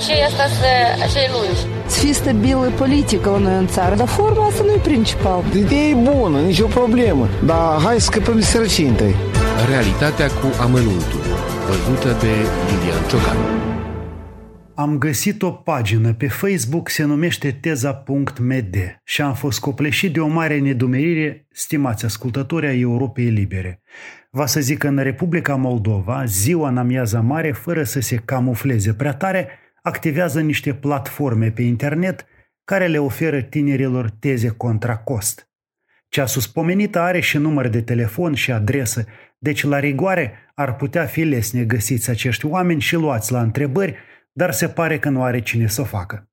acei, asta să, acei lungi. Să fie stabilă politică la noi în țară, dar forma asta nu e principal. Ideea e bună, nicio problemă, dar hai să scăpăm de sărăcie Realitatea cu amănuntul, văzută de Lilian Ciocan. Am găsit o pagină pe Facebook, se numește teza.md și am fost copleșit de o mare nedumerire, stimați ascultători ai Europei Libere. Va să zic că în Republica Moldova, ziua în amiaza mare, fără să se camufleze prea tare, activează niște platforme pe internet care le oferă tinerilor teze contra cost. Cea suspomenită are și număr de telefon și adresă, deci la rigoare ar putea fi lesne găsiți acești oameni și luați la întrebări, dar se pare că nu are cine să o facă.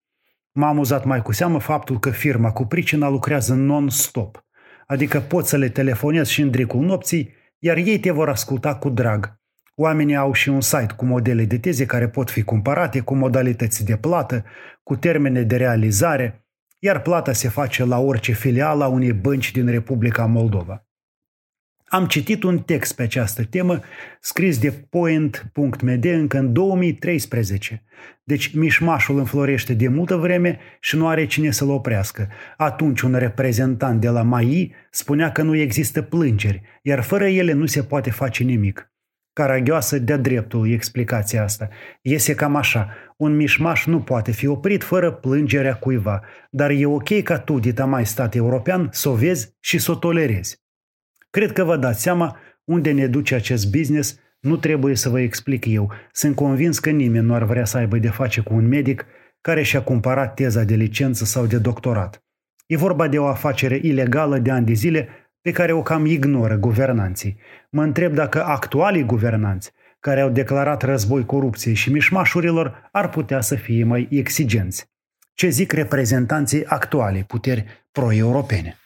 M-a amuzat mai cu seamă faptul că firma cu pricina lucrează non-stop, adică poți să le telefonezi și în dricul nopții, iar ei te vor asculta cu drag. Oamenii au și un site cu modele de teze care pot fi cumpărate, cu modalități de plată, cu termene de realizare, iar plata se face la orice filială a unei bănci din Republica Moldova. Am citit un text pe această temă scris de Point.md încă în 2013. Deci mișmașul înflorește de multă vreme și nu are cine să-l oprească. Atunci un reprezentant de la MAI spunea că nu există plângeri, iar fără ele nu se poate face nimic. Caragioasă de dreptul explicația asta. Iese cam așa. Un mișmaș nu poate fi oprit fără plângerea cuiva, dar e ok ca tu, dita mai stat european, să o vezi și să o tolerezi. Cred că vă dați seama unde ne duce acest business, nu trebuie să vă explic eu. Sunt convins că nimeni nu ar vrea să aibă de face cu un medic care și-a cumpărat teza de licență sau de doctorat. E vorba de o afacere ilegală de ani de zile pe care o cam ignoră guvernanții. Mă întreb dacă actualii guvernanți, care au declarat război corupției și mișmașurilor, ar putea să fie mai exigenți. Ce zic reprezentanții actualei puteri pro-europene?